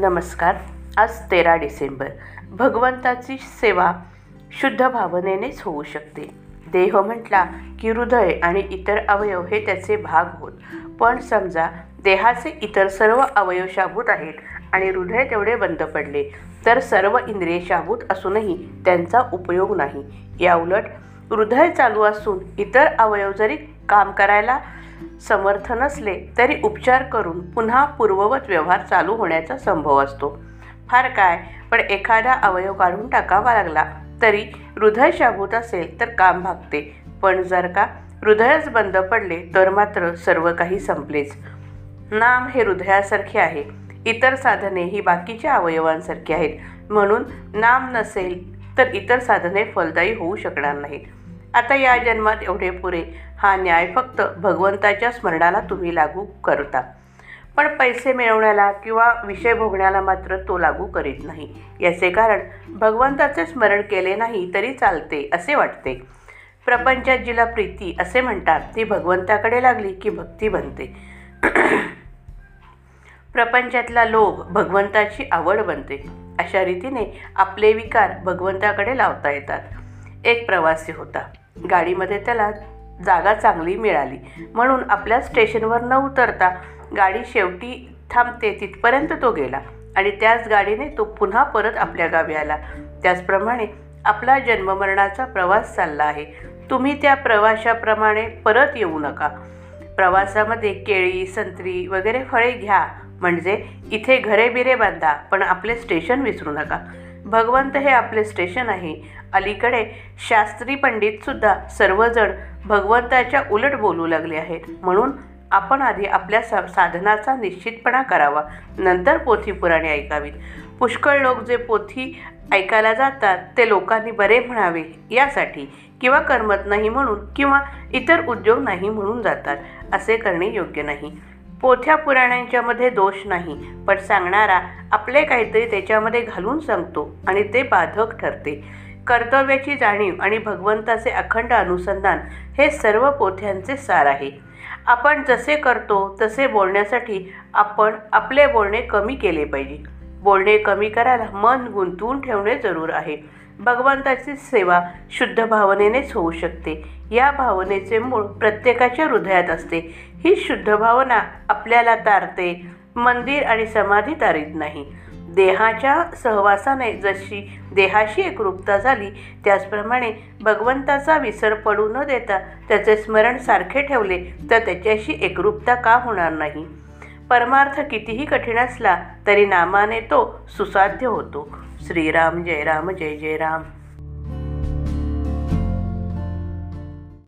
नमस्कार. आज तेरा डिसेंबर. भगवंताची सेवा शुद्ध भावनेनेच होऊ शकते. देह म्हटला की हृदय आणि इतर अवयव हे त्याचे भाग होत. पण समजा देहाचे इतर सर्व अवयव शाबूत आहेत आणि हृदय तेवढे बंद पडले तर सर्व इंद्रिय शाबूत असूनही त्यांचा उपयोग नाही. याउलट हृदय चालू असून इतर अवयव जरी काम करायला समर्थ नसले तरी उपचार करून पुन्हा पूर्ववत व्यवहार चालू होण्याचा संभव असतो. फार काय पण एखादा अवयव काढून टाकावा लागला तरी हृदय शाबूत असेल तर काम भागते. पण जर का हृदयच बंद पडले तर मात्र सर्व काही संपलेच. नाम हे हृदयासारखे आहे. इतर साधने ही बाकीच्या अवयवांसारखी आहेत. म्हणून नाम नसेल तर इतर साधने फलदायी होऊ शकणार नाहीत. आता या जन्मात एवढे पुरे. हा न्याय फक्त भगवंताच्या स्मरणाला तुम्ही लागू करता. पण पैसे मिळवण्याला किंवा विषय भोगण्याला मात्र तो लागू करीत नाही. याचे कारण भगवंताचे स्मरण केले नाही तरी चालते असे वाटते. प्रपंचात जिला प्रीती असे म्हणतात ती भगवंताकडे लागली की भक्ती बनते. प्रपंचातला लोभ भगवंताची आवड बनते. अशा रीतीने आपले विकार भगवंताकडे लावता येतात. एक प्रवासी होता. गाडीमध्ये त्याला जागा चांगली मिळाली. म्हणून आपल्या स्टेशनवर न उतरता गाडी शेवटी थांबते तिथपर्यंत तो गेला आणि त्याच गाडीने तो पुन्हा परत आपल्या गावी आला. त्याचप्रमाणे आपला जन्ममरणाचा प्रवास चालला आहे. तुम्ही त्या प्रवाशाप्रमाणे परत येऊ नका. प्रवासामध्ये केळी संत्री वगैरे फळे घ्या. म्हणजे इथे घरे बिरे बांधा पण आपले स्टेशन विसरू नका. भगवंत हे आपले स्टेशन आहे. अलीकडे शास्त्री पंडितसुद्धा सर्वजण भगवंताच्या उलट बोलू लागले आहेत. म्हणून आपण आधी आपल्या सा साधनाचा निश्चितपणा करावा. नंतर पोथी पुराणे ऐकावीत. पुष्कळ लोक जे पोथी ऐकायला जातात ते लोकांनी बरे म्हणावे यासाठी किंवा करमत नाही म्हणून किंवा इतर उद्योग नाही म्हणून जातात असे करणे योग्य नाही. पोथ्या पुराण्यांच्यामध्ये दोष नाही पण सांगणारा आपले काहीतरी त्याच्यामध्ये घालून सांगतो आणि ते बाधक ठरते. कर्तव्याची जाणीव आणि भगवंताचे अखंड अनुसंधान हे सर्व पोथ्यांचे सार आहे. आपण जसे करतो तसे बोलण्यासाठी आपण आपले बोलणे कमी केले पाहिजे. बोलणे कमी करायला मन गुंतवून ठेवणे जरूर आहे. भगवंताची सेवा शुद्ध भावनेनेच होऊ शकते. या भावनेचे मूळ प्रत्येकाच्या हृदयात असते. ही शुद्ध भावना आपल्याला तारते. मंदिर आणि समाधी तारीत नाही. देहाच्या सहवासाने जशी देहाशी एकरूपता झाली त्याचप्रमाणे भगवंताचा विसर पडू न देता त्याचे स्मरण सारखे ठेवले तर त्याच्याशी एकरूपता का होणार नाही? परमार्थ कितीही कठीण असला तरी नामाने तो सुसाध्य होतो. श्रीराम जय राम जय जय राम.